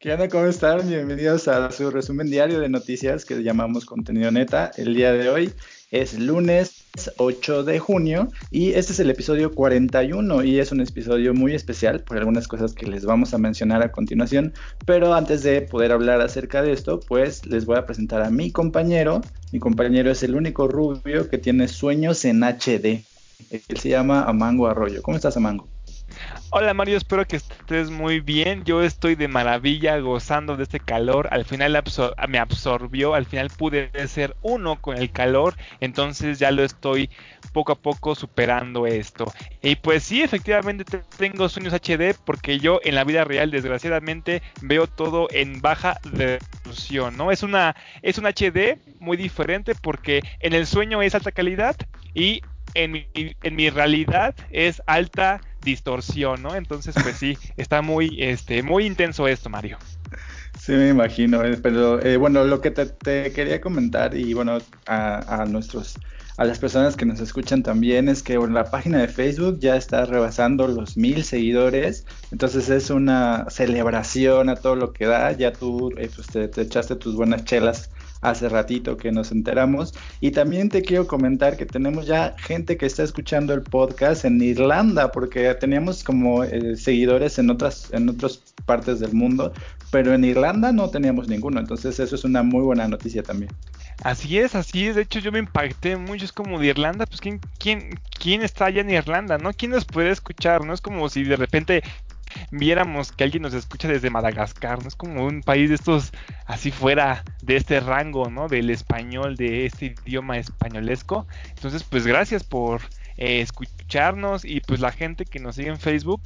¿Qué onda? ¿Cómo están? Bienvenidos a su resumen diario de noticias que llamamos Contenido Neta. El día de hoy es lunes 8 de junio y este es el episodio 41 y es un episodio muy especial por algunas cosas que les vamos a mencionar a continuación. Pero antes de poder hablar acerca de esto, pues les voy a presentar a mi compañero. Mi compañero es el único rubio que tiene sueños en HD. Él se llama Amango Arroyo. ¿Cómo estás, Amango? Hola Mario, espero que estés muy bien. Yo estoy de maravilla gozando de este calor. Al final me absorbió, al final pude ser uno con el calor, entonces ya lo estoy poco a poco superando esto. Y pues sí, efectivamente tengo sueños HD porque yo en la vida real desgraciadamente veo todo en baja resolución, ¿no? Es una es un HD muy diferente porque en el sueño es alta calidad y en mi, en mi realidad es alta distorsión, ¿no? Entonces, pues sí, está muy, este, muy intenso esto, Mario. Sí, me imagino, eh, pero eh, bueno, lo que te, quería comentar y bueno, a, nuestros, a las personas que nos escuchan también es que la página de Facebook ya está rebasando los mil seguidores, entonces es una celebración a todo lo que da, ya tú eh, pues, te echaste tus buenas chelas hace ratito que nos enteramos. Y también te quiero comentar que tenemos ya gente que está escuchando el podcast en Irlanda, porque teníamos como eh, seguidores en otras, en otras partes del mundo, pero en Irlanda no teníamos ninguno. Entonces eso es una muy buena noticia también. Así es, así es. De hecho, yo me impacté mucho. Es como de Irlanda, pues ¿quién, quién, quién está allá en Irlanda? ¿No? ¿Quién nos puede escuchar? No es como si de repente viéramos que alguien nos escucha desde Madagascar, ¿no? Es como un país de estos así fuera de este rango, ¿no? Del español, de este idioma españolesco. Entonces, pues gracias por eh, escucharnos y pues la gente que nos sigue en Facebook,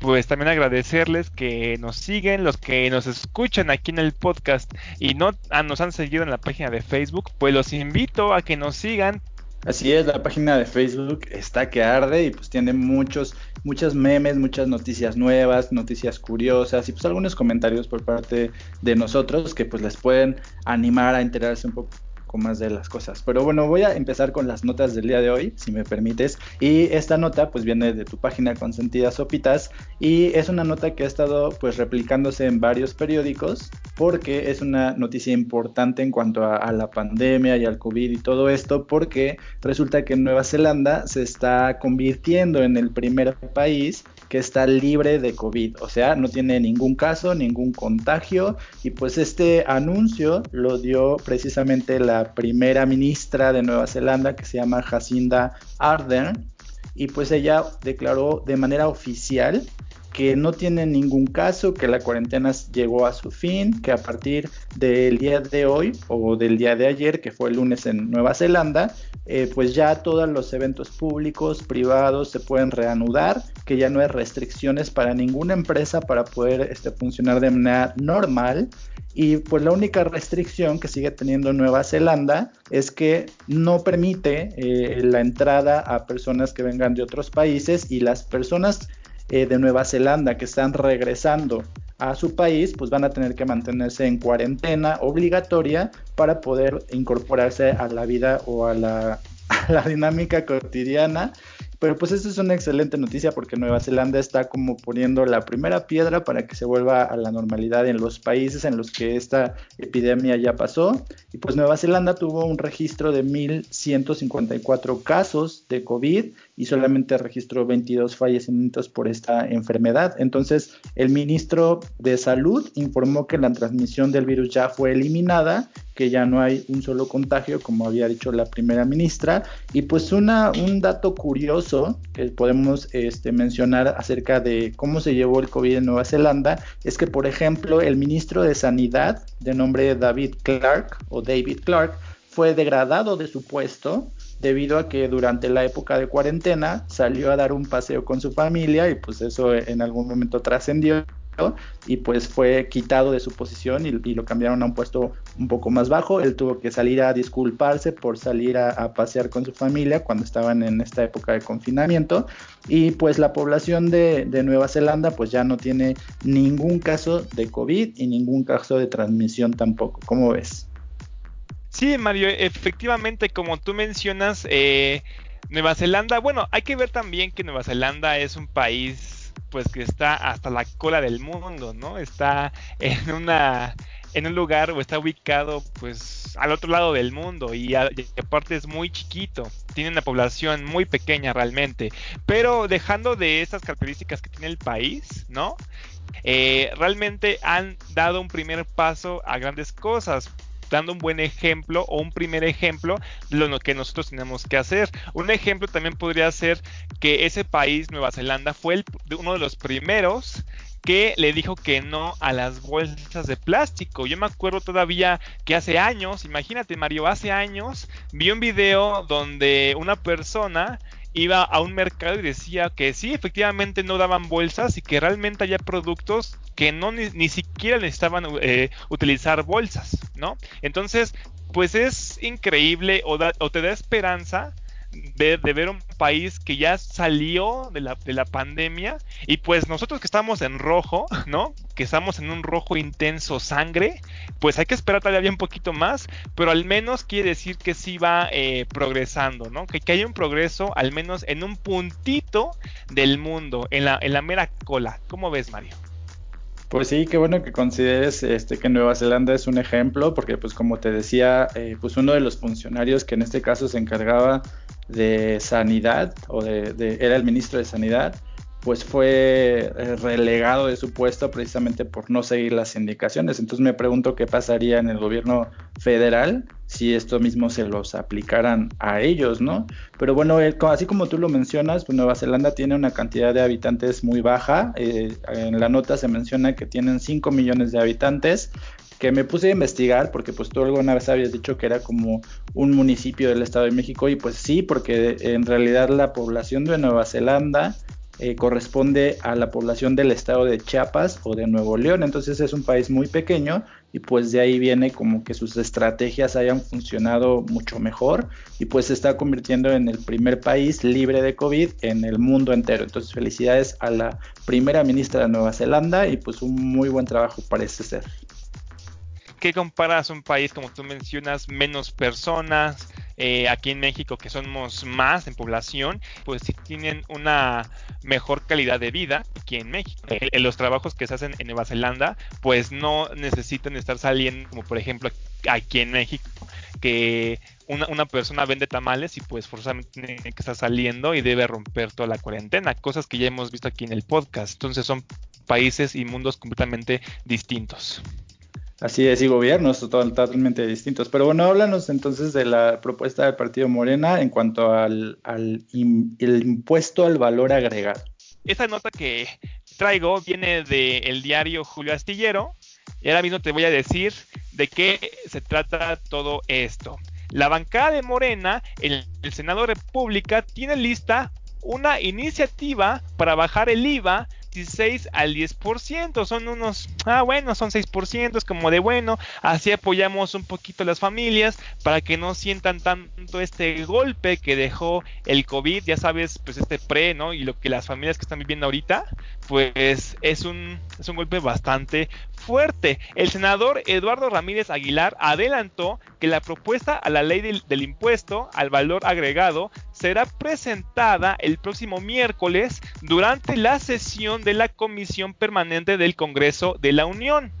pues también agradecerles que nos siguen, los que nos escuchan aquí en el podcast y no ah, nos han seguido en la página de Facebook, pues los invito a que nos sigan. Así es, la página de Facebook está que arde y pues tiene muchos, muchos memes, muchas noticias nuevas, noticias curiosas y pues algunos comentarios por parte de nosotros que pues les pueden animar a enterarse un poco más de las cosas. Pero bueno, voy a empezar con las notas del día de hoy, si me permites. Y esta nota pues viene de tu página Consentidas Sopitas y es una nota que ha estado pues replicándose en varios periódicos porque es una noticia importante en cuanto a, a la pandemia y al COVID y todo esto porque resulta que Nueva Zelanda se está convirtiendo en el primer país que está libre de COVID, o sea, no tiene ningún caso, ningún contagio. Y pues este anuncio lo dio precisamente la primera ministra de Nueva Zelanda que se llama Jacinda Ardern. Y pues ella declaró de manera oficial que no tiene ningún caso, que la cuarentena llegó a su fin, que a partir del día de hoy o del día de ayer, que fue el lunes en Nueva Zelanda, eh, pues ya todos los eventos públicos, privados se pueden reanudar, que ya no hay restricciones para ninguna empresa para poder este, funcionar de manera normal. Y pues la única restricción que sigue teniendo Nueva Zelanda es que no permite eh, la entrada a personas que vengan de otros países y las personas eh, de Nueva Zelanda que están regresando a su país, pues van a tener que mantenerse en cuarentena obligatoria para poder incorporarse a la vida o a la, a la dinámica cotidiana pero pues esta es una excelente noticia porque Nueva Zelanda está como poniendo la primera piedra para que se vuelva a la normalidad en los países en los que esta epidemia ya pasó. Y pues Nueva Zelanda tuvo un registro de 1.154 casos de COVID y solamente registró 22 fallecimientos por esta enfermedad. Entonces el ministro de Salud informó que la transmisión del virus ya fue eliminada que ya no hay un solo contagio, como había dicho la primera ministra. Y pues una, un dato curioso que podemos este, mencionar acerca de cómo se llevó el COVID en Nueva Zelanda es que, por ejemplo, el ministro de Sanidad, de nombre David Clark o David Clark, fue degradado de su puesto debido a que durante la época de cuarentena salió a dar un paseo con su familia y pues eso en algún momento trascendió y pues fue quitado de su posición y, lo cambiaron a un puesto un poco más bajo. Él tuvo que salir a disculparse por salir a, pasear con su familia cuando estaban en esta época de confinamiento y pues la población de, de Nueva Zelanda pues ya no tiene ningún caso de COVID y ningún caso de transmisión tampoco. ¿Cómo ves? Sí, Mario, efectivamente, como tú mencionas, eh, Nueva Zelanda, bueno, hay que ver también que Nueva Zelanda es un país pues que está hasta la cola del mundo, ¿no? Está en una en un lugar o está ubicado pues al otro lado del mundo y, aparte es muy chiquito, tiene una población muy pequeña realmente, pero dejando de estas características que tiene el país, ¿no? Eh, realmente han dado un primer paso a grandes cosas dando un buen ejemplo o un primer ejemplo de lo que nosotros tenemos que hacer. Un ejemplo también podría ser que ese país, Nueva Zelanda, fue uno de los primeros que le dijo que no a las bolsas de plástico. Yo me acuerdo todavía que hace años, imagínate Mario, hace años vi un video donde una persona iba a un mercado y decía que sí, efectivamente no daban bolsas y que realmente había productos que no ni, siquiera necesitaban eh, utilizar bolsas, ¿no? Entonces, pues es increíble o, o te da esperanza de, ver un país que ya salió de la, de la pandemia y pues nosotros que estamos en rojo, ¿no? Que estamos en un rojo intenso sangre, pues hay que esperar todavía un poquito más, pero al menos quiere decir que sí va eh, progresando, ¿no? Que, que hay un progreso al menos en un puntito del mundo, en la, en la mera cola. ¿Cómo ves, Mario? Pues sí, qué bueno que consideres este, que Nueva Zelanda es un ejemplo, porque pues como te decía, eh, pues uno de los funcionarios que en este caso se encargaba de sanidad o de, era el ministro de sanidad pues fue eh, relegado de su puesto precisamente por no seguir las indicaciones. Entonces me pregunto qué pasaría en el gobierno federal si esto mismo se los aplicaran a ellos, ¿no? Pero bueno, así como tú lo mencionas, pues Nueva Zelanda tiene una cantidad de habitantes muy baja. Eh, en la nota se menciona que tienen 5 millones de habitantes, que me puse a investigar porque pues tú alguna vez habías dicho que era como un municipio del Estado de México y pues sí, porque en realidad la población de Nueva Zelanda eh, corresponde a la población del estado de Chiapas o de Nuevo León. Entonces es un país muy pequeño y pues de ahí viene como que sus estrategias hayan funcionado mucho mejor y pues se está convirtiendo en el primer país libre de COVID en el mundo entero. Entonces felicidades a la primera ministra de Nueva Zelanda y pues un muy buen trabajo parece ser. ¿Qué comparas un país como tú mencionas, menos personas, eh, aquí en México que somos más en población, pues sí tienen una mejor calidad de vida aquí en México. En eh, los trabajos que se hacen en Nueva Zelanda, pues no necesitan estar saliendo, como por ejemplo aquí en México, que una, una, persona vende tamales y pues forzosamente tiene que estar saliendo y debe romper toda la cuarentena, cosas que ya hemos visto aquí en el podcast. Entonces son países y mundos completamente distintos. Así es, y gobiernos totalmente distintos. Pero bueno, háblanos entonces de la propuesta del Partido Morena en cuanto al, el impuesto al valor agregado. Esa nota que traigo viene del diario Julio Astillero y ahora mismo te voy a decir de qué se trata todo esto. La bancada de Morena en el Senado de República tiene lista una iniciativa para bajar el IVA 16 al 10%. Son unos, ah, bueno, son 6%. Es como de bueno, así apoyamos un poquito a las familias para que no sientan tanto este golpe que dejó el COVID. Ya sabes, pues este pre, ¿no? Y lo que las familias que están viviendo ahorita, pues es un, es un golpe bastante fuerte. El senador Eduardo Ramírez Aguilar adelantó que la propuesta a la ley del, impuesto al valor agregado será presentada el próximo miércoles durante la sesión de la Comisión Permanente del Congreso de la Unión.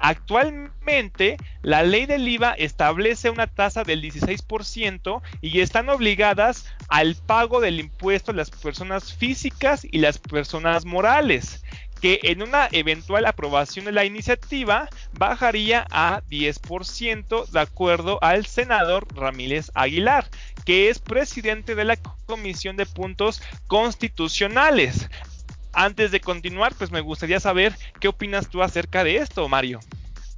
Actualmente, la ley del IVA establece una tasa del 16% y están obligadas al pago del impuesto las personas físicas y las personas morales que en una eventual aprobación de la iniciativa bajaría a 10% de acuerdo al senador Ramírez Aguilar, que es presidente de la Comisión de Puntos Constitucionales. Antes de continuar, pues me gustaría saber qué opinas tú acerca de esto, Mario.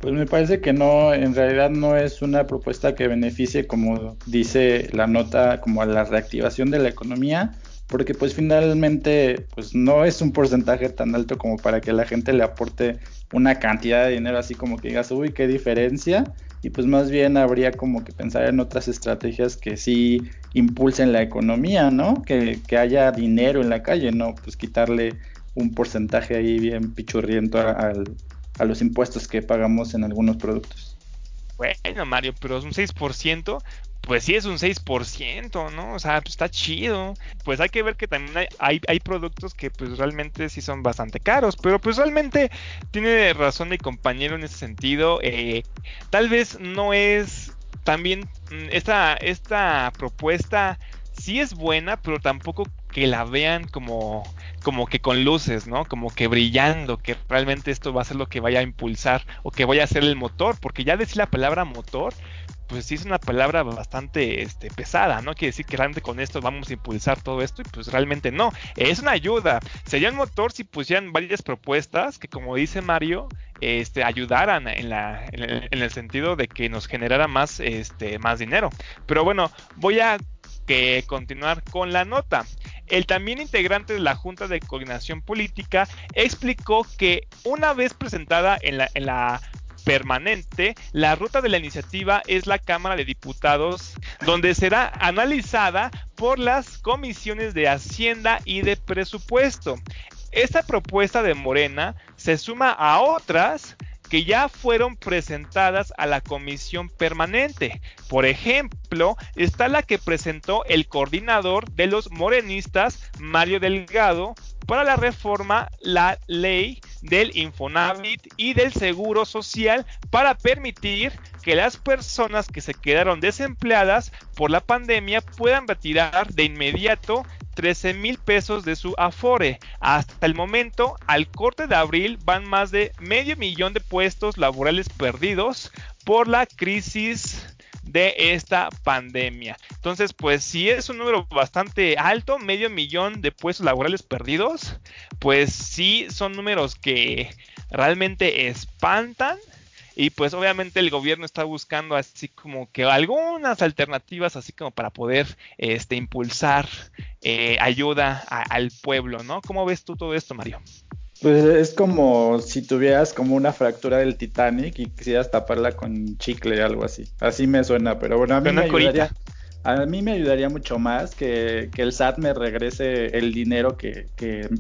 Pues me parece que no, en realidad no es una propuesta que beneficie, como dice la nota, como a la reactivación de la economía, porque pues finalmente pues no es un porcentaje tan alto como para que la gente le aporte una cantidad de dinero así como que digas, uy, qué diferencia, y pues más bien habría como que pensar en otras estrategias que sí impulsen la economía, ¿no? Que, que haya dinero en la calle, ¿no? Pues quitarle un porcentaje ahí bien pichurriento a, a los impuestos que pagamos en algunos productos. Bueno, Mario, pero es un 6%, pues sí es un 6%, ¿no? O sea, pues está chido. Pues hay que ver que también hay, hay, productos que pues realmente sí son bastante caros, pero pues realmente tiene razón mi compañero en ese sentido. Eh, tal vez no es también mm, esta, esta propuesta sí es buena, pero tampoco que la vean como, como que con luces, ¿no? Como que brillando, que realmente esto va a ser lo que vaya a impulsar o que vaya a ser el motor, porque ya decir la palabra motor, pues sí es una palabra bastante este, pesada, ¿no? Quiere decir que realmente con esto vamos a impulsar todo esto y pues realmente no, es una ayuda. Sería un motor si pusieran varias propuestas que como dice Mario, este, ayudaran en, la, en, el, sentido de que nos generara más, este, más dinero. Pero bueno, voy a que continuar con la nota. El también integrante de la Junta de Coordinación Política explicó que una vez presentada en la, en la permanente, la ruta de la iniciativa es la Cámara de Diputados, donde será analizada por las comisiones de Hacienda y de Presupuesto. Esta propuesta de Morena se suma a otras que ya fueron presentadas a la comisión permanente. Por ejemplo, está la que presentó el coordinador de los morenistas, Mario Delgado, para la reforma la ley del Infonavit y del Seguro Social para permitir que las personas que se quedaron desempleadas por la pandemia puedan retirar de inmediato 13 mil pesos de su Afore. Hasta el momento, al corte de abril, van más de medio millón de puestos laborales perdidos por la crisis de esta pandemia. Entonces, pues si es un número bastante alto, medio millón de puestos laborales perdidos, pues sí son números que realmente espantan. Y pues obviamente el gobierno está buscando así como que algunas alternativas así como para poder este, impulsar eh, ayuda al pueblo, ¿no? ¿Cómo ves tú todo esto, Mario? Pues es como si tuvieras como una fractura del Titanic y quisieras taparla con chicle o algo así. Así me suena, pero bueno, a mí me ayudaría, a mí me ayudaría mucho más que, el SAT me regrese el dinero que,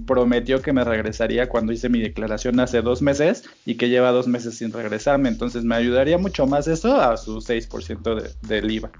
prometió que me regresaría cuando hice mi declaración hace dos meses y que lleva dos meses sin regresarme. Entonces me ayudaría mucho más eso a su 6% de, del IVA.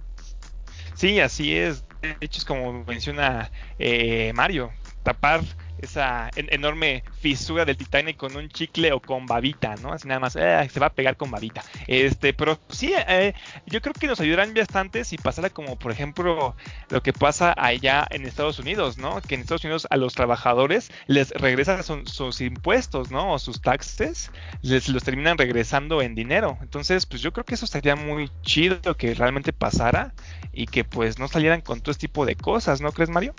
Sí, así es. De hecho, es como menciona eh, Mario, tapar esa enorme fisura del Titanic con un chicle o con babita, ¿no? Así nada más, eh, se va a pegar con babita. Este, pero sí, eh, yo creo que nos ayudarán bastante si pasara como, por ejemplo, lo que pasa allá en Estados Unidos, ¿no? Que en Estados Unidos a los trabajadores les regresan sus impuestos, ¿no? O sus taxes, les los terminan regresando en dinero. Entonces, pues yo creo que eso estaría muy chido que realmente pasara y que pues no salieran con todo este tipo de cosas, ¿no crees, Mario?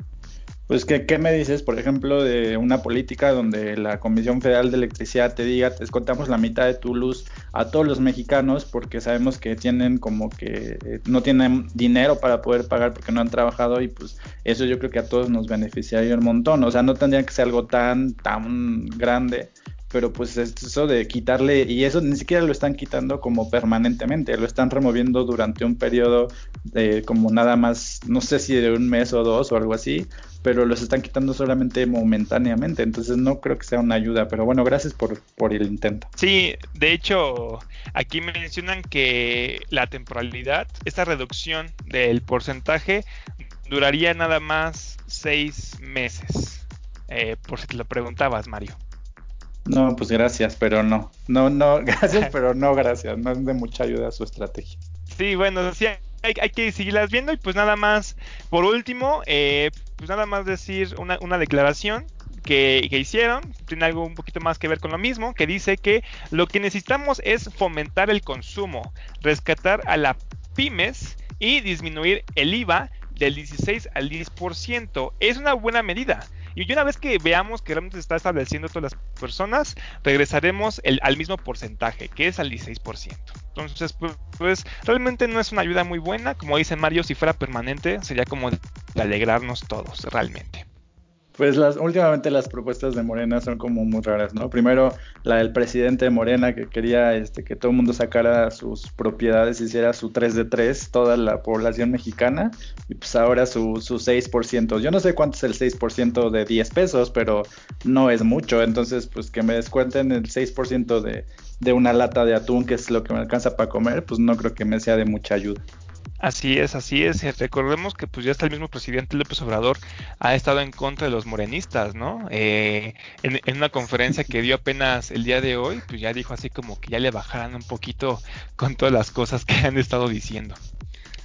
Pues, ¿qué, ¿qué, me dices, por ejemplo, de una política donde la Comisión Federal de Electricidad te diga, te descontamos la mitad de tu luz a todos los mexicanos porque sabemos que tienen como que eh, no tienen dinero para poder pagar porque no han trabajado y pues eso yo creo que a todos nos beneficiaría un montón. O sea, no tendría que ser algo tan, tan grande pero pues eso de quitarle, y eso ni siquiera lo están quitando como permanentemente, lo están removiendo durante un periodo de como nada más, no sé si de un mes o dos o algo así, pero los están quitando solamente momentáneamente, entonces no creo que sea una ayuda, pero bueno, gracias por, por el intento. Sí, de hecho, aquí mencionan que la temporalidad, esta reducción del porcentaje duraría nada más seis meses, eh, por si te lo preguntabas, Mario. No, pues gracias, pero no. No, no, gracias, pero no, gracias. No es de mucha ayuda su estrategia. Sí, bueno, sí, hay, que seguirlas viendo y pues nada más, por último, eh, pues nada más decir una, una declaración que, que, hicieron, tiene algo un poquito más que ver con lo mismo, que dice que lo que necesitamos es fomentar el consumo, rescatar a las pymes y disminuir el IVA del 16 al 10%. Es una buena medida y una vez que veamos que realmente se está estableciendo todas las personas, regresaremos al mismo porcentaje, que es al 16%. Entonces, pues, pues, realmente no es una ayuda muy buena. Como dice Mario, si fuera permanente, sería como de alegrarnos todos, realmente. Pues las, últimamente las propuestas de Morena son como muy raras, ¿no? Primero la del presidente de Morena que quería este, que todo el mundo sacara sus propiedades, hiciera su 3 de 3, toda la población mexicana, y pues ahora su, su 6%. Yo no sé cuánto es el 6% de 10 pesos, pero no es mucho, entonces pues que me descuenten el 6% de, de una lata de atún, que es lo que me alcanza para comer, pues no creo que me sea de mucha ayuda. Así es, así es. Recordemos que pues ya está el mismo presidente López Obrador ha estado en contra de los morenistas, ¿no? Eh, en, en, una conferencia que dio apenas el día de hoy, pues ya dijo así como que ya le bajaran un poquito con todas las cosas que han estado diciendo.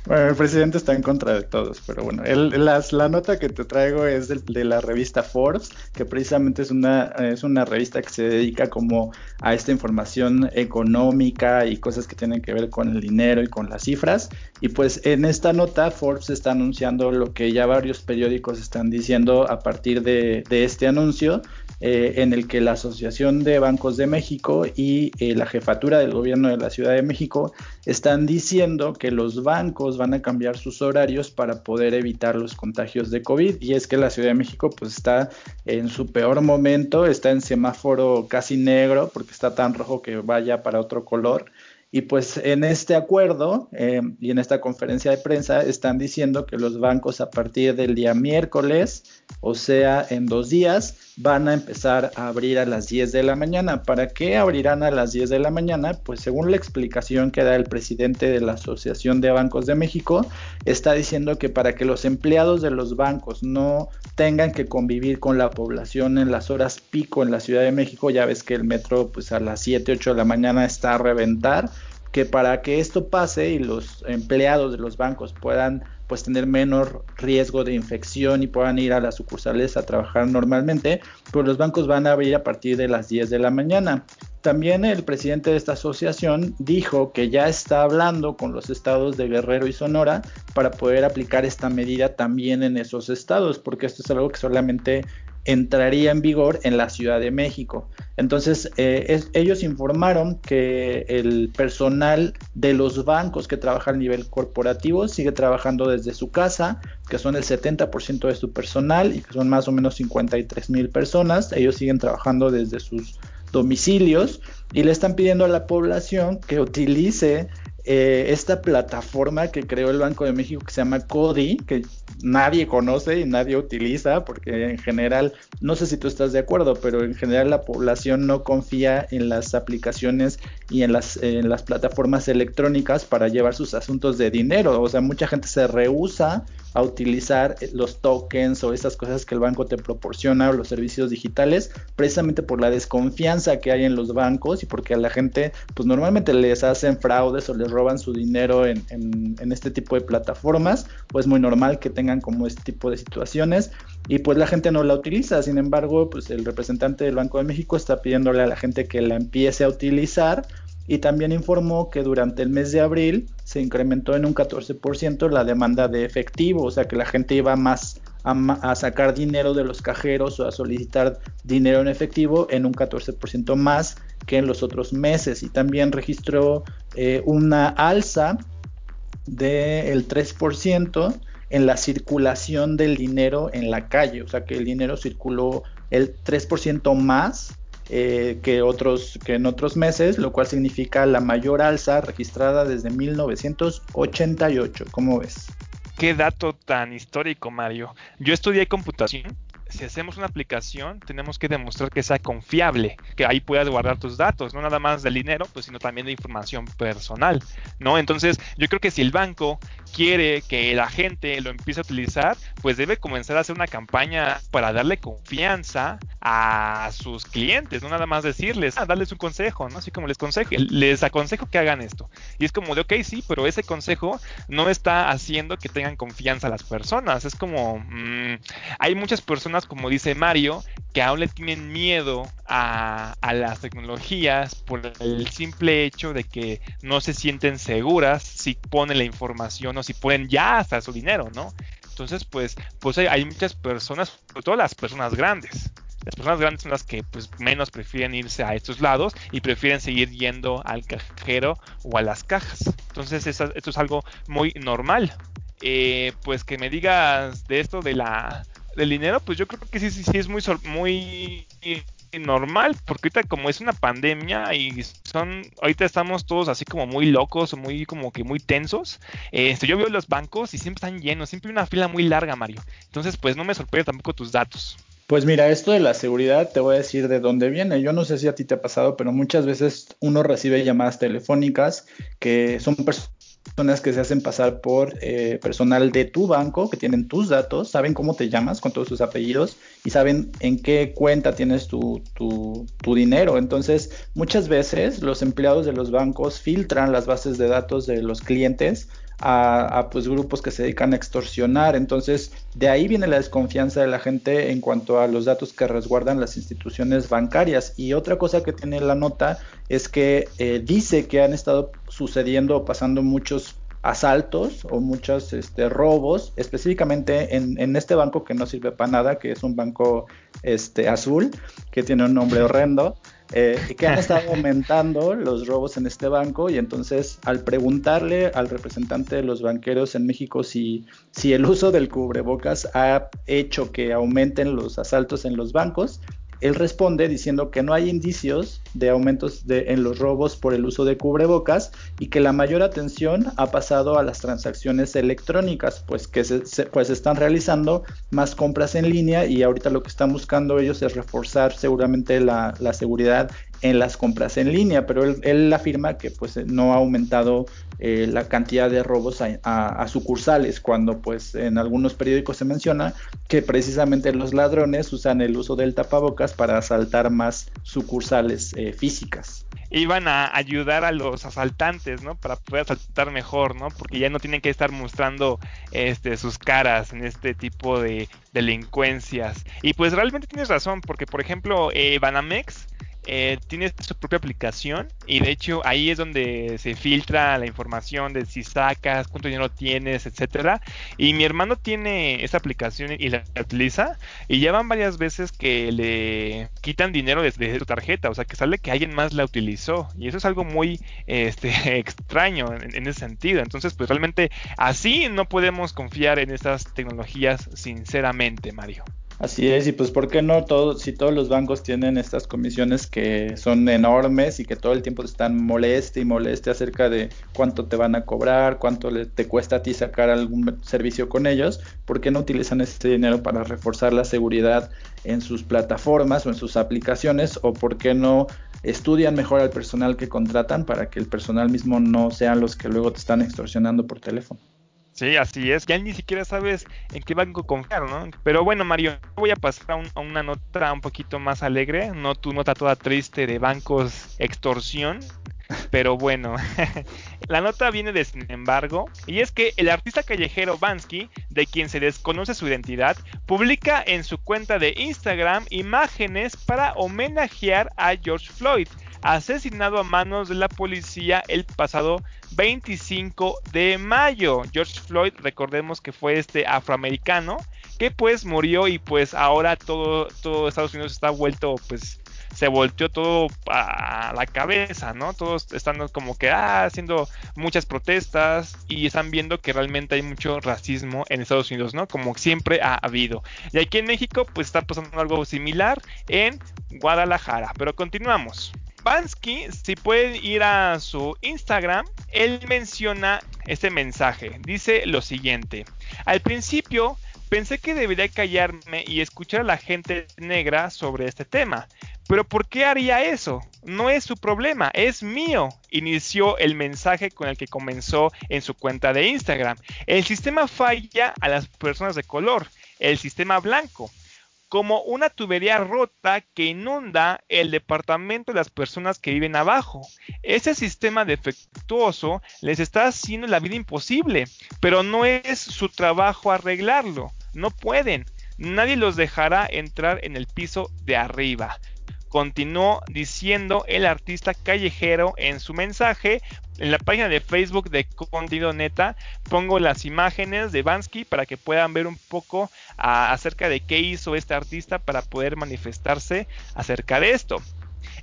Bueno, el presidente está en contra de todos, pero bueno, la nota que te traigo es de, la revista Forbes, que precisamente es una, es una revista que se dedica como a esta información económica y cosas que tienen que ver con el dinero y con las cifras. Y pues en esta nota Forbes está anunciando lo que ya varios periódicos están diciendo a partir de, este anuncio, eh, en el que la Asociación de Bancos de México y eh, la jefatura del gobierno de la Ciudad de México están diciendo que los bancos van a cambiar sus horarios para poder evitar los contagios de COVID. Y es que la Ciudad de México pues está en su peor momento, está en semáforo casi negro porque está tan rojo que vaya para otro color. Y pues en este acuerdo eh, y en esta conferencia de prensa están diciendo que los bancos a partir del día miércoles, o sea, en dos días, van a empezar a abrir a las 10 de la mañana. ¿Para qué abrirán a las 10 de la mañana? Pues según la explicación que da el presidente de la Asociación de Bancos de México, está diciendo que para que los empleados de los bancos no tengan que convivir con la población en las horas pico en la Ciudad de México, ya ves que el metro pues a las 7, 8 de la mañana está a reventar, que para que esto pase y los empleados de los bancos puedan pues tener menor riesgo de infección y puedan ir a las sucursales a trabajar normalmente, pues los bancos van a abrir a partir de las 10 de la mañana. También el presidente de esta asociación dijo que ya está hablando con los estados de Guerrero y Sonora para poder aplicar esta medida también en esos estados, porque esto es algo que solamente entraría en vigor en la Ciudad de México. Entonces, eh, ellos informaron que el personal de los bancos que trabaja a nivel corporativo sigue trabajando desde su casa, que son el 70% de su personal y que son más o menos 53 mil personas. Ellos siguen trabajando desde sus domicilios y le están pidiendo a la población que utilice eh, esta plataforma que creó el Banco de México que se llama CODI, que nadie conoce y nadie utiliza, porque en general, no sé si tú estás de acuerdo, pero en general la población no confía en las aplicaciones y en las, en las plataformas electrónicas para llevar sus asuntos de dinero. O sea, mucha gente se rehúsa a utilizar los tokens o esas cosas que el banco te proporciona o los servicios digitales, precisamente por la desconfianza que hay en los bancos y porque a la gente, pues normalmente les hacen fraudes o les roban su dinero en, en, este tipo de plataformas, pues muy normal que tengan como este tipo de situaciones y pues la gente no la utiliza. Sin embargo, pues el representante del Banco de México está pidiéndole a la gente que la empiece a utilizar y también informó que durante el mes de abril se incrementó en un 14% la demanda de efectivo, o sea que la gente iba más a, sacar dinero de los cajeros o a solicitar dinero en efectivo en un 14% más que en los otros meses y también registró eh, una alza del 3% en la circulación del dinero en la calle, o sea que el dinero circuló el 3% más eh, que, otros, que en otros meses, lo cual significa la mayor alza registrada desde 1988. ¿Cómo ves? Qué dato tan histórico, Mario. Yo estudié computación si hacemos una aplicación, tenemos que demostrar que sea confiable, que ahí puedas guardar tus datos, no nada más del dinero, pues sino también de información personal, ¿no? Entonces, yo creo que si el banco quiere que la gente lo empiece a utilizar, pues debe comenzar a hacer una campaña para darle confianza a sus clientes, no nada más decirles, ah, darles un consejo, ¿no? Así como les consejo, les aconsejo que hagan esto. Y es como de, ok, sí, pero ese consejo no está haciendo que tengan confianza a las personas. Es como, mm, hay muchas personas como dice Mario, que aún le tienen miedo a, las tecnologías por el simple hecho de que no se sienten seguras si ponen la información o si pueden ya hasta su dinero, ¿no? Entonces, pues, pues hay, muchas personas, sobre todo las personas grandes, las personas grandes son las que pues menos prefieren irse a estos lados y prefieren seguir yendo al cajero o a las cajas. Entonces esto es algo muy normal. Eh, pues que me digas de esto de la del dinero, pues yo creo que sí, sí, sí es muy, muy normal, porque ahorita como es una pandemia y son, ahorita estamos todos así como muy locos, muy como que muy tensos. Este, yo veo los bancos y siempre están llenos, siempre hay una fila muy larga, Mario. Entonces, pues no me sorprende tampoco tus datos. Pues mira, esto de la seguridad te voy a decir de dónde viene. Yo no sé si a ti te ha pasado, pero muchas veces uno recibe llamadas telefónicas que son personas personas que se hacen pasar por eh, personal de tu banco, que tienen tus datos, saben cómo te llamas con todos tus apellidos y saben en qué cuenta tienes tu, tu, tu dinero. Entonces, muchas veces los empleados de los bancos filtran las bases de datos de los clientes a, pues grupos que se dedican a extorsionar. Entonces, de ahí viene la desconfianza de la gente en cuanto a los datos que resguardan las instituciones bancarias. Y otra cosa que tiene la nota es que eh, dice que han estado sucediendo pasando muchos asaltos o muchos este, robos, específicamente en, este banco que no sirve para nada, que es un banco este, azul, que tiene un nombre horrendo eh, que han estado aumentando los robos en este banco. Y entonces al preguntarle al representante de los banqueros en México si, si el uso del cubrebocas ha hecho que aumenten los asaltos en los bancos, él responde diciendo que no hay indicios de aumentos de, en los robos por el uso de cubrebocas y que la mayor atención ha pasado a las transacciones electrónicas, pues que se, pues están realizando más compras en línea y ahorita lo que están buscando ellos es reforzar seguramente la, la seguridad en las compras en línea, pero él, afirma que pues no ha aumentado eh, la cantidad de robos a, sucursales, cuando pues en algunos periódicos se menciona que precisamente los ladrones usan el uso del tapabocas para asaltar más sucursales eh, físicas. Iban a ayudar a los asaltantes, ¿no? Para poder asaltar mejor, ¿no? Porque ya no tienen que estar mostrando este, sus caras en este tipo de delincuencias. Y pues realmente tienes razón, porque por ejemplo, eh, Banamex eh, tiene su propia aplicación y de hecho ahí es donde se filtra la información de si sacas, cuánto dinero tienes, etcétera. Y mi hermano tiene esa aplicación y la utiliza y ya van varias veces que le quitan dinero desde su tarjeta, o sea que sale que alguien más la utilizó y eso es algo muy este, extraño en, en ese sentido. Entonces pues realmente así no podemos confiar en estas tecnologías sinceramente, Mario. Así es, y pues ¿por qué no todos, si todos los bancos tienen estas comisiones que son enormes y que todo el tiempo están moleste y moleste acerca de cuánto te van a cobrar, cuánto te cuesta a ti sacar algún servicio con ellos, ¿por qué no utilizan este dinero para reforzar la seguridad en sus plataformas o en sus aplicaciones? ¿O por qué no estudian mejor al personal que contratan para que el personal mismo no sean los que luego te están extorsionando por teléfono? Sí, así es. Ya ni siquiera sabes en qué banco confiar, ¿no? Pero bueno, Mario, voy a pasar a, una nota un poquito más alegre, no tu nota toda triste de bancos extorsión. Pero bueno, la nota viene de sin embargo, y es que el artista callejero Bansky, de quien se desconoce su identidad, publica en su cuenta de Instagram imágenes para homenajear a George Floyd, asesinado a manos de la policía el pasado 25 de mayo. George Floyd, recordemos que fue este afroamericano que pues murió y pues ahora todo, todo Estados Unidos está vuelto pues se volteó todo a la cabeza, ¿no? Todos están como que ah, haciendo muchas protestas y están viendo que realmente hay mucho racismo en Estados Unidos, ¿no? Como siempre ha habido. Y aquí en México pues está pasando algo similar en Guadalajara. Pero continuamos. Bansky, si pueden ir a su Instagram, él menciona este mensaje. Dice lo siguiente. Al principio pensé que debería callarme y escuchar a la gente negra sobre este tema. Pero ¿por qué haría eso? No es su problema, es mío. Inició el mensaje con el que comenzó en su cuenta de Instagram. El sistema falla a las personas de color, el sistema blanco como una tubería rota que inunda el departamento de las personas que viven abajo. Ese sistema defectuoso les está haciendo la vida imposible, pero no es su trabajo arreglarlo. No pueden. Nadie los dejará entrar en el piso de arriba continuó diciendo el artista callejero en su mensaje. En la página de Facebook de Contenido Neta pongo las imágenes de Bansky para que puedan ver un poco acerca de qué hizo este artista para poder manifestarse acerca de esto.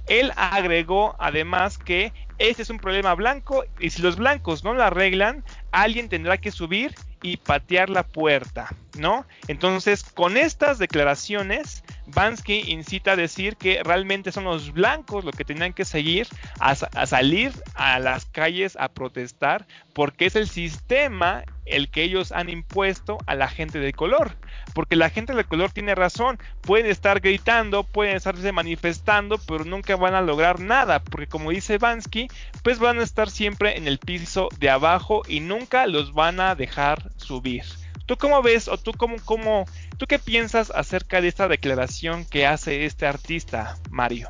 Él agregó además que este es un problema blanco y si los blancos no lo arreglan, alguien tendrá que subir y patear la puerta. ¿no? Entonces, con estas declaraciones, Bansky incita a decir que realmente son los blancos los que tenían que seguir a, salir a las calles a protestar porque es el sistema el que ellos han impuesto a la gente de color. Porque la gente de color tiene razón, pueden estar gritando, pueden estarse manifestando, pero nunca van a lograr nada, porque como dice Bansky, pues van a estar siempre en el piso de abajo y nunca los van a dejar subir. ¿Tú cómo ves o tú cómo, cómo, tú qué piensas acerca de esta declaración que hace este artista, Mario?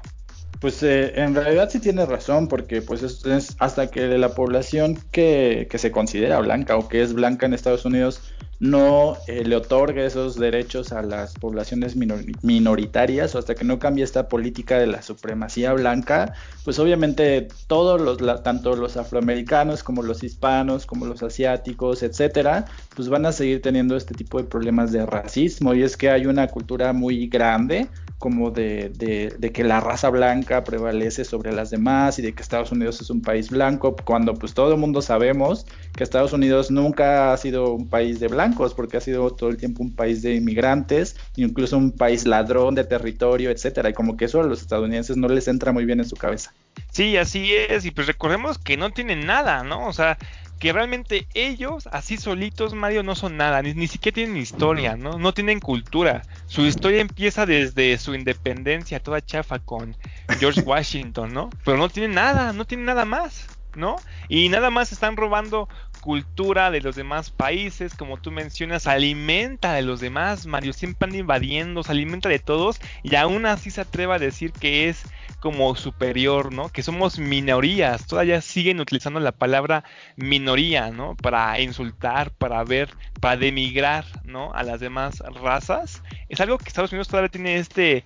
Pues eh, en realidad sí tiene razón, porque pues es, hasta que la población que, que, se considera blanca o que es blanca en Estados Unidos no eh, le otorgue esos derechos a las poblaciones minoritarias o hasta que no cambie esta política de la supremacía blanca, pues obviamente todos los, tanto los afroamericanos como los hispanos, como los asiáticos, etcétera, pues van a seguir teniendo este tipo de problemas de racismo. Y es que hay una cultura muy grande como de, de, que la raza blanca prevalece sobre las demás y de que Estados Unidos es un país blanco, cuando pues todo el mundo sabemos que Estados Unidos nunca ha sido un país de blancos, porque ha sido todo el tiempo un país de inmigrantes, incluso un país ladrón de territorio, etcétera, y como que eso a los estadounidenses no les entra muy bien en su cabeza. Sí, así es, y pues recordemos que no tienen nada, ¿no? O sea, que realmente ellos, así solitos, Mario, no son nada, ni, siquiera tienen historia, ¿no? No tienen cultura. Su historia empieza desde su independencia, toda chafa con George Washington, ¿no? Pero no tienen nada, no tienen nada más, ¿no? Y nada más están robando cultura de los demás países, como tú mencionas, alimenta de los demás, Mario, siempre anda invadiendo, se alimenta de todos y aún así se atreve a decir que es como superior, ¿no? Que somos minorías, todavía siguen utilizando la palabra minoría, ¿no? Para insultar, para ver, para denigrar, ¿no? A las demás razas. Es algo que Estados Unidos todavía tiene este,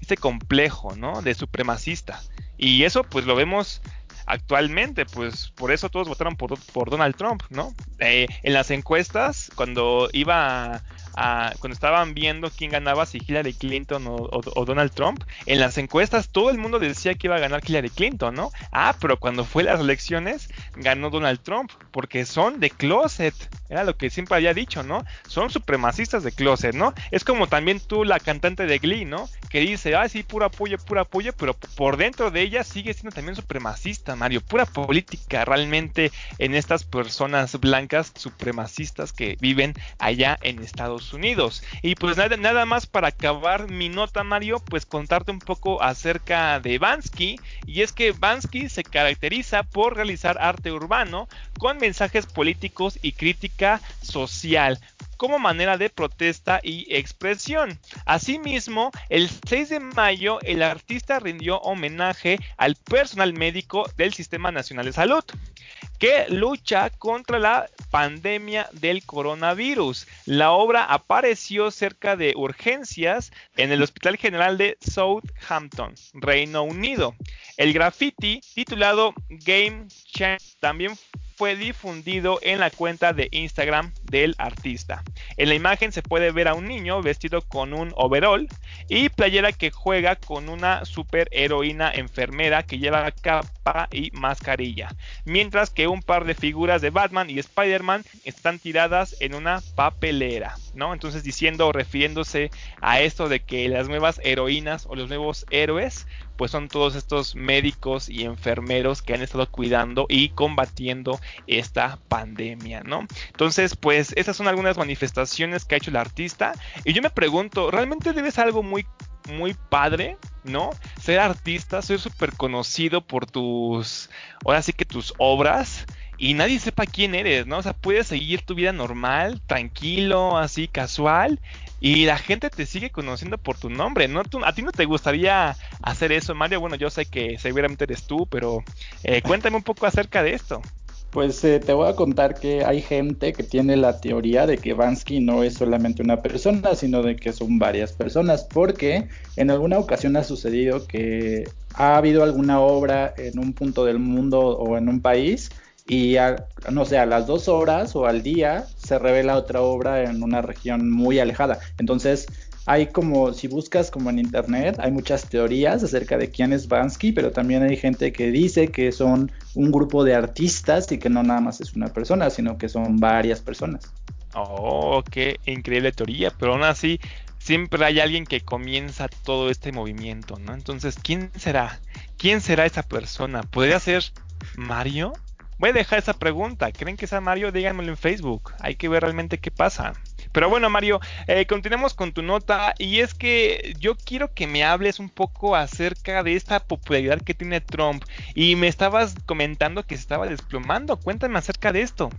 este complejo, ¿no? De supremacista. Y eso pues lo vemos actualmente, pues por eso todos votaron por, Donald Trump, ¿no? Eh, en las encuestas, cuando iba cuando estaban viendo quién ganaba, si Hillary Clinton o, Donald Trump, en las encuestas todo el mundo decía que iba a ganar Hillary Clinton, ¿no? Ah, pero cuando fue las elecciones, ganó Donald Trump, porque son de closet, era lo que siempre había dicho, ¿no? Son supremacistas de closet, ¿no? Es como también tú, la cantante de Glee, ¿no? Que dice, ah, sí, puro apoyo, puro apoyo, pero por dentro de ella sigue siendo también supremacista, Mario, pura política realmente en estas personas blancas supremacistas que viven allá en Estados Unidos. Y pues nada, nada más para acabar mi nota, Mario, pues contarte un poco acerca de Bansky. Y es que Bansky se caracteriza por realizar arte urbano con mensajes políticos y crítica social como manera de protesta y expresión. Asimismo, el 6 de mayo el artista rindió homenaje al personal médico del Sistema Nacional de Salud que lucha contra la pandemia del coronavirus. La obra apareció cerca de urgencias en el Hospital General de Southampton, Reino Unido. El graffiti titulado Game Change también fue difundido en la cuenta de Instagram del artista. En la imagen se puede ver a un niño vestido con un overall y playera que juega con una super heroína enfermera que lleva capa y mascarilla, mientras que un par de figuras de Batman y Spider-Man están tiradas en una papelera, ¿no? Entonces diciendo o refiriéndose a esto de que las nuevas heroínas o los nuevos héroes pues son todos estos médicos y enfermeros que han estado cuidando y combatiendo esta pandemia, ¿no? Entonces, pues esas son algunas manifestaciones que ha hecho el artista y yo me pregunto, ¿realmente debe ser algo muy muy padre, ¿no? Ser artista, ser súper conocido por tus, ahora sí que tus obras y nadie sepa quién eres, ¿no? O sea, puedes seguir tu vida normal, tranquilo, así casual y la gente te sigue conociendo por tu nombre, ¿no? ¿A ti no te gustaría hacer eso, Mario? Bueno, yo sé que seguramente eres tú, pero eh, cuéntame un poco acerca de esto. Pues eh, te voy a contar que hay gente que tiene la teoría de que Bansky no es solamente una persona, sino de que son varias personas, porque en alguna ocasión ha sucedido que ha habido alguna obra en un punto del mundo o en un país y no sé, a las dos horas o al día se revela otra obra en una región muy alejada. Entonces, hay como, si buscas como en internet, hay muchas teorías acerca de quién es Bansky, pero también hay gente que dice que son un grupo de artistas y que no nada más es una persona, sino que son varias personas. Oh, qué increíble teoría, pero aún así siempre hay alguien que comienza todo este movimiento, ¿no? Entonces, ¿quién será? ¿Quién será esa persona? ¿Podría ser Mario? Voy a dejar esa pregunta. ¿Creen que sea Mario? Díganmelo en Facebook. Hay que ver realmente qué pasa. Pero bueno, Mario, eh, continuemos con tu nota. Y es que yo quiero que me hables un poco acerca de esta popularidad que tiene Trump. Y me estabas comentando que se estaba desplomando. Cuéntame acerca de esto.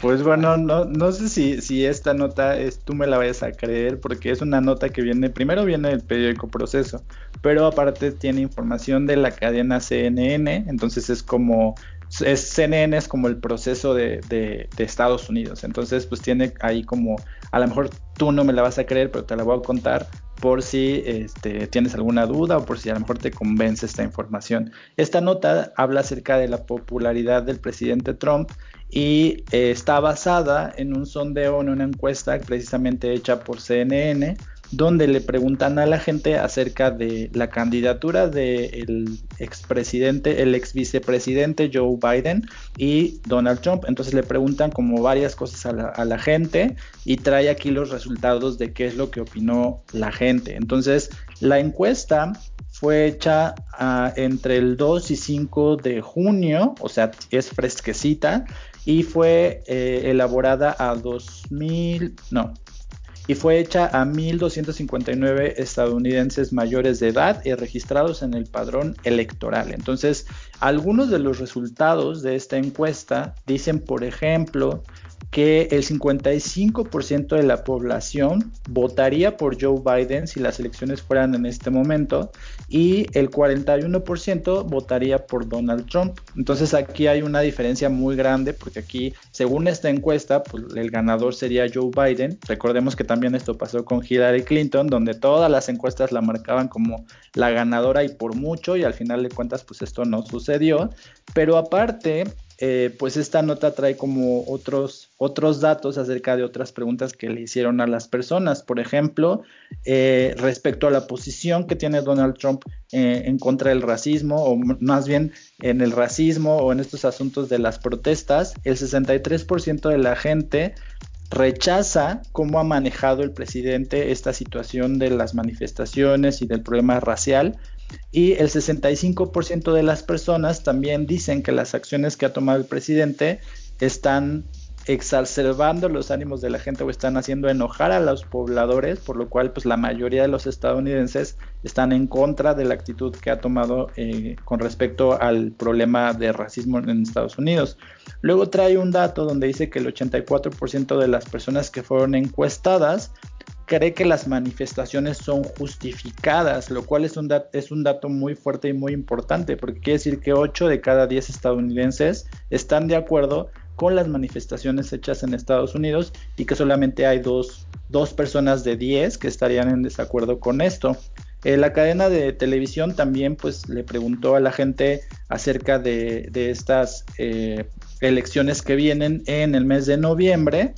Pues bueno, no, no sé si, si esta nota es, tú me la vayas a creer, porque es una nota que viene, primero viene del periódico Proceso, pero aparte tiene información de la cadena CNN, entonces es como es, CNN es como el proceso de, de, Estados Unidos. Entonces, pues tiene ahí como, a lo mejor tú no me la vas a creer, pero te la voy a contar por si este, tienes alguna duda o por si a lo mejor te convence esta información. Esta nota habla acerca de la popularidad del presidente Trump y eh, está basada en un sondeo, en una encuesta precisamente hecha por CNN donde le preguntan a la gente acerca de la candidatura del expresidente, el ex vicepresidente Joe Biden y Donald Trump. Entonces le preguntan como varias cosas a la, gente y trae aquí los resultados de qué es lo que opinó la gente. Entonces la encuesta fue hecha ah, entre el 2 y 5 de junio, o sea, es fresquecita, y fue eh, elaborada a 2000, no, y fue hecha a 1.259 estadounidenses mayores de edad y registrados en el padrón electoral. Entonces, algunos de los resultados de esta encuesta dicen, por ejemplo, que el 55% de la población votaría por Joe Biden si las elecciones fueran en este momento y el 41% votaría por Donald Trump. Entonces aquí hay una diferencia muy grande porque aquí, según esta encuesta, pues, el ganador sería Joe Biden. Recordemos que también esto pasó con Hillary Clinton, donde todas las encuestas la marcaban como la ganadora y por mucho y al final de cuentas pues esto no sucedió. Pero aparte, eh, pues esta nota trae como otros, otros datos acerca de otras preguntas que le hicieron a las personas. Por ejemplo, eh, respecto a la posición que tiene Donald Trump eh, en contra del racismo, o más bien en el racismo o en estos asuntos de las protestas, el 63% de la gente rechaza cómo ha manejado el presidente esta situación de las manifestaciones y del problema racial y el 65% de las personas también dicen que las acciones que ha tomado el presidente están exacerbando los ánimos de la gente o están haciendo enojar a los pobladores, por lo cual pues la mayoría de los estadounidenses están en contra de la actitud que ha tomado eh, con respecto al problema de racismo en Estados Unidos. Luego trae un dato donde dice que el 84% de las personas que fueron encuestadas cree que las manifestaciones son justificadas, lo cual es un, es un dato muy fuerte y muy importante, porque quiere decir que 8 de cada 10 estadounidenses están de acuerdo con las manifestaciones hechas en Estados Unidos y que solamente hay dos, personas de 10 que estarían en desacuerdo con esto. Eh, la cadena de televisión también pues le preguntó a la gente acerca de, estas eh, elecciones que vienen en el mes de noviembre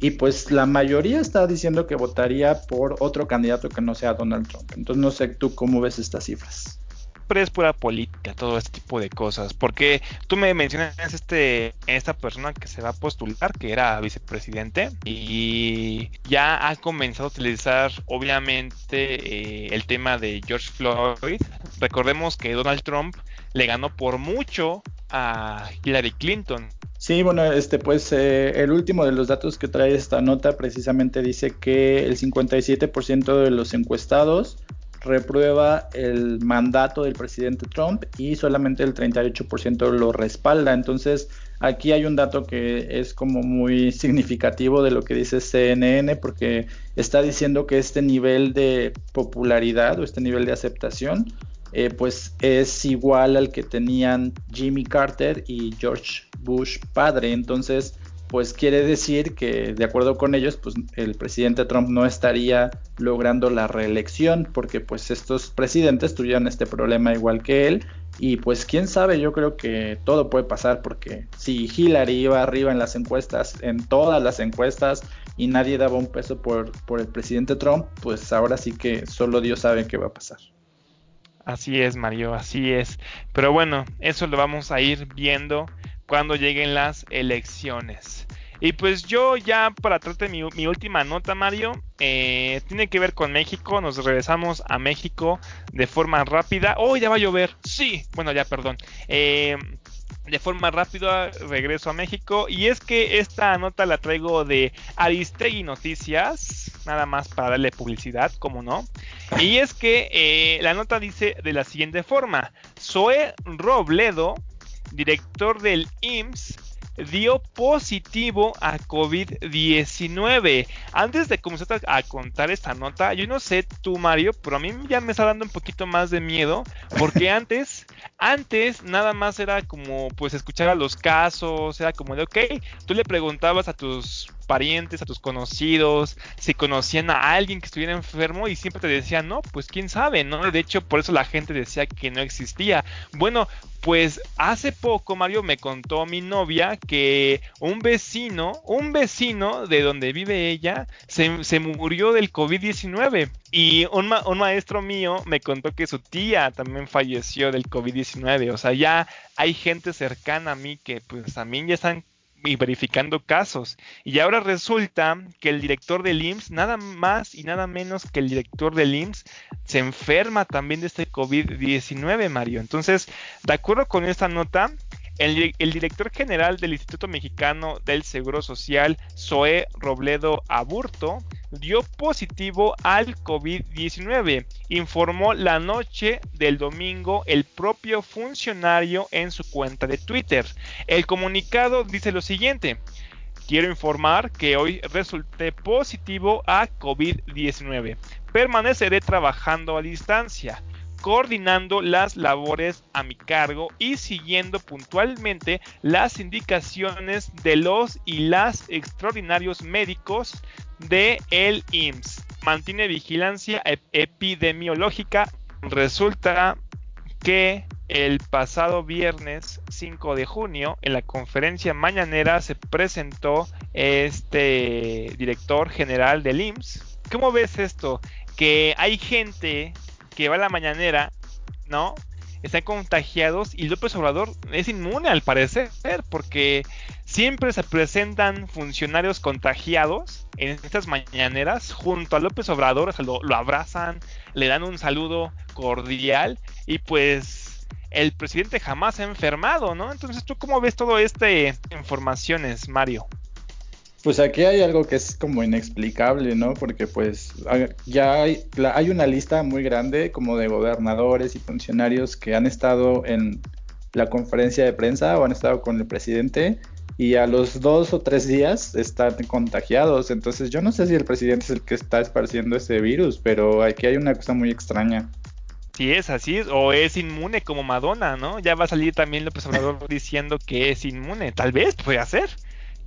y pues la mayoría está diciendo que votaría por otro candidato que no sea Donald Trump. Entonces no sé tú cómo ves estas cifras. Siempre es pura política, todo este tipo de cosas. Porque tú me mencionas este, esta persona que se va a postular, que era vicepresidente, y ya ha comenzado a utilizar, obviamente, eh, el tema de George Floyd. Recordemos que Donald Trump le ganó por mucho a Hillary Clinton. Sí, bueno, este, pues eh, el último de los datos que trae esta nota precisamente dice que el 57% de los encuestados reprueba el mandato del presidente Trump y solamente el 38% lo respalda. Entonces, aquí hay un dato que es como muy significativo de lo que dice CNN porque está diciendo que este nivel de popularidad o este nivel de aceptación eh, pues es igual al que tenían Jimmy Carter y George Bush padre. Entonces, pues quiere decir que de acuerdo con ellos, pues el presidente Trump no estaría logrando la reelección porque pues estos presidentes tuvieron este problema igual que él y pues quién sabe, yo creo que todo puede pasar porque si Hillary iba arriba en las encuestas, en todas las encuestas y nadie daba un peso por, por el presidente Trump, pues ahora sí que solo Dios sabe qué va a pasar. Así es, Mario, así es. Pero bueno, eso lo vamos a ir viendo cuando lleguen las elecciones. Y pues yo ya para tratar mi, mi última nota, Mario, eh, tiene que ver con México. Nos regresamos a México de forma rápida. Oh, ya va a llover. Sí, bueno, ya, perdón. Eh, de forma rápida regreso a México y es que esta nota la traigo de Aristegui Noticias, nada más para darle publicidad, como no. Y es que eh, la nota dice de la siguiente forma, Zoe Robledo, director del IMSS, dio positivo a COVID-19. Antes de comenzar a contar esta nota, yo no sé tú, Mario, pero a mí ya me está dando un poquito más de miedo, porque antes, antes nada más era como, pues, escuchar a los casos, era como de, ok, tú le preguntabas a tus parientes, a tus conocidos, si conocían a alguien que estuviera enfermo y siempre te decían, no, pues quién sabe, ¿no? De hecho, por eso la gente decía que no existía. Bueno, pues hace poco, Mario, me contó mi novia que un vecino, un vecino de donde vive ella, se, murió del COVID-19. Y un, un, maestro mío me contó que su tía también falleció del COVID-19. O sea, ya hay gente cercana a mí que pues también ya están y verificando casos. Y ahora resulta que el director del IMSS, nada más y nada menos que el director del IMSS, se enferma también de este COVID-19, Mario. Entonces, de acuerdo con esta nota, el, director general del Instituto Mexicano del Seguro Social, Zoe Robledo Aburto, dio positivo al COVID-19, informó la noche del domingo el propio funcionario en su cuenta de Twitter. El comunicado dice lo siguiente. Quiero informar que hoy resulté positivo a COVID-19. Permaneceré trabajando a distancia coordinando las labores a mi cargo y siguiendo puntualmente las indicaciones de los y las extraordinarios médicos de el IMSS. Mantiene vigilancia epidemiológica. Resulta que el pasado viernes 5 de junio en la conferencia mañanera se presentó este director general del IMSS. ¿Cómo ves esto? Que hay gente que va a la mañanera, ¿no? Están contagiados y López Obrador es inmune al parecer, porque siempre se presentan funcionarios contagiados en estas mañaneras junto a López Obrador, o sea, lo, lo abrazan, le dan un saludo cordial y pues el presidente jamás ha enfermado, ¿no? Entonces, ¿tú cómo ves todo este informaciones, Mario? Pues aquí hay algo que es como inexplicable, ¿no? Porque pues ya hay, una lista muy grande como de gobernadores y funcionarios que han estado en la conferencia de prensa o han estado con el presidente y a los dos o tres días están contagiados. Entonces yo no sé si el presidente es el que está esparciendo ese virus, pero aquí hay una cosa muy extraña. Si es así, o es inmune como Madonna, ¿no? Ya va a salir también López Obrador diciendo que es inmune. Tal vez puede ser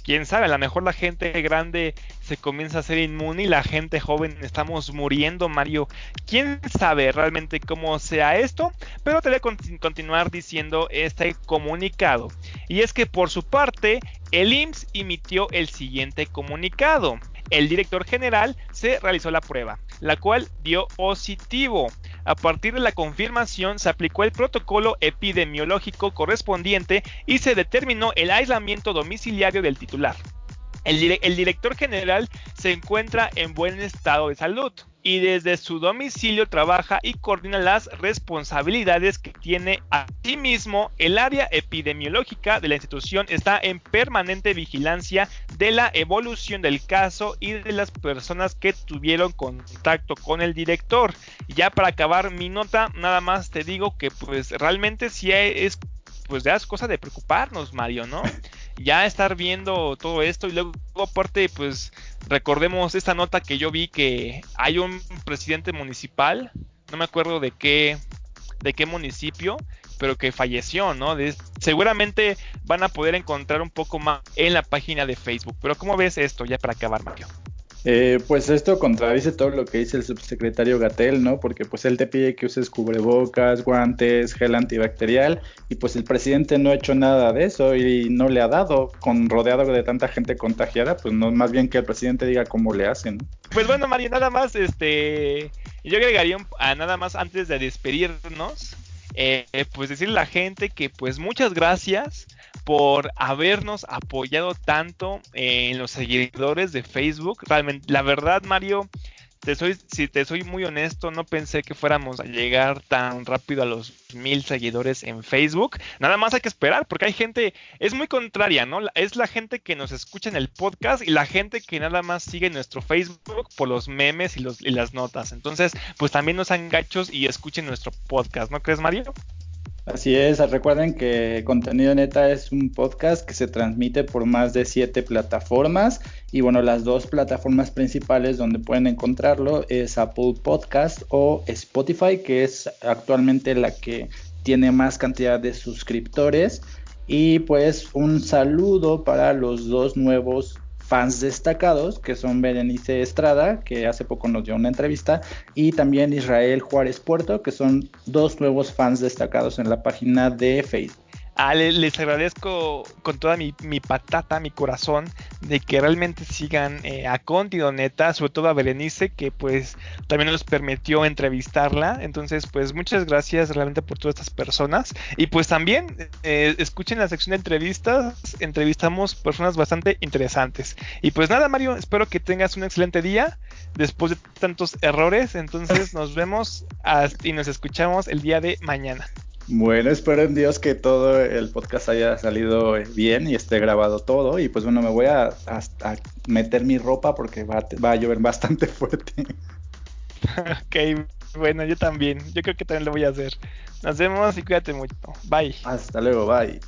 quién sabe, a lo mejor la gente grande se comienza a ser inmune y la gente joven estamos muriendo, Mario. Quién sabe realmente cómo sea esto, pero te voy a continuar diciendo este comunicado. Y es que por su parte, el IMSS emitió el siguiente comunicado. El director general se realizó la prueba, la cual dio positivo. A partir de la confirmación se aplicó el protocolo epidemiológico correspondiente y se determinó el aislamiento domiciliario del titular. El, director general se encuentra en buen estado de salud y desde su domicilio trabaja y coordina las responsabilidades que tiene a sí mismo. El área epidemiológica de la institución está en permanente vigilancia de la evolución del caso y de las personas que tuvieron contacto con el director. Ya para acabar mi nota, nada más te digo que pues realmente sí es pues ya es cosa de preocuparnos, Mario, ¿no? Ya estar viendo todo esto y luego aparte, pues recordemos esta nota que yo vi que hay un presidente municipal, no me acuerdo de qué, de qué municipio, pero que falleció, ¿no? seguramente van a poder encontrar un poco más en la página de Facebook. Pero ¿cómo ves esto ya para acabar, Mario? Eh, pues esto contradice todo lo que dice el subsecretario Gatel, ¿no? Porque pues él te pide que uses cubrebocas, guantes, gel antibacterial y pues el presidente no ha hecho nada de eso y no le ha dado, con rodeado de tanta gente contagiada, pues no más bien que el presidente diga cómo le hacen. Pues bueno, Mario, nada más, este, yo agregaría a nada más antes de despedirnos, eh, pues decirle a la gente que pues muchas gracias por habernos apoyado tanto en los seguidores de Facebook. Realmente, la verdad, Mario, te soy, si te soy muy honesto, no pensé que fuéramos a llegar tan rápido a los mil seguidores en Facebook. Nada más hay que esperar, porque hay gente, es muy contraria, ¿no? Es la gente que nos escucha en el podcast y la gente que nada más sigue nuestro Facebook por los memes y, los, y las notas. Entonces, pues también nos han gachos y escuchen nuestro podcast, ¿no crees, Mario? Así es, recuerden que Contenido Neta es un podcast que se transmite por más de siete plataformas y bueno, las dos plataformas principales donde pueden encontrarlo es Apple Podcast o Spotify, que es actualmente la que tiene más cantidad de suscriptores. Y pues un saludo para los dos nuevos fans destacados, que son Berenice Estrada, que hace poco nos dio una entrevista, y también Israel Juárez Puerto, que son dos nuevos fans destacados en la página de Facebook. Ah, les, agradezco con toda mi, patata, mi corazón, de que realmente sigan eh, a Conti Doneta, sobre todo a Berenice, que pues también nos permitió entrevistarla. Entonces, pues muchas gracias realmente por todas estas personas. Y pues también eh, escuchen la sección de entrevistas, entrevistamos personas bastante interesantes. Y pues nada, Mario, espero que tengas un excelente día después de tantos errores. Entonces, nos vemos y nos escuchamos el día de mañana. Bueno, espero en Dios que todo el podcast haya salido bien y esté grabado todo. Y pues bueno, me voy a, meter mi ropa porque va, va, a llover bastante fuerte. ok, bueno, yo también. Yo creo que también lo voy a hacer. Nos vemos y cuídate mucho. Bye. Hasta luego, bye.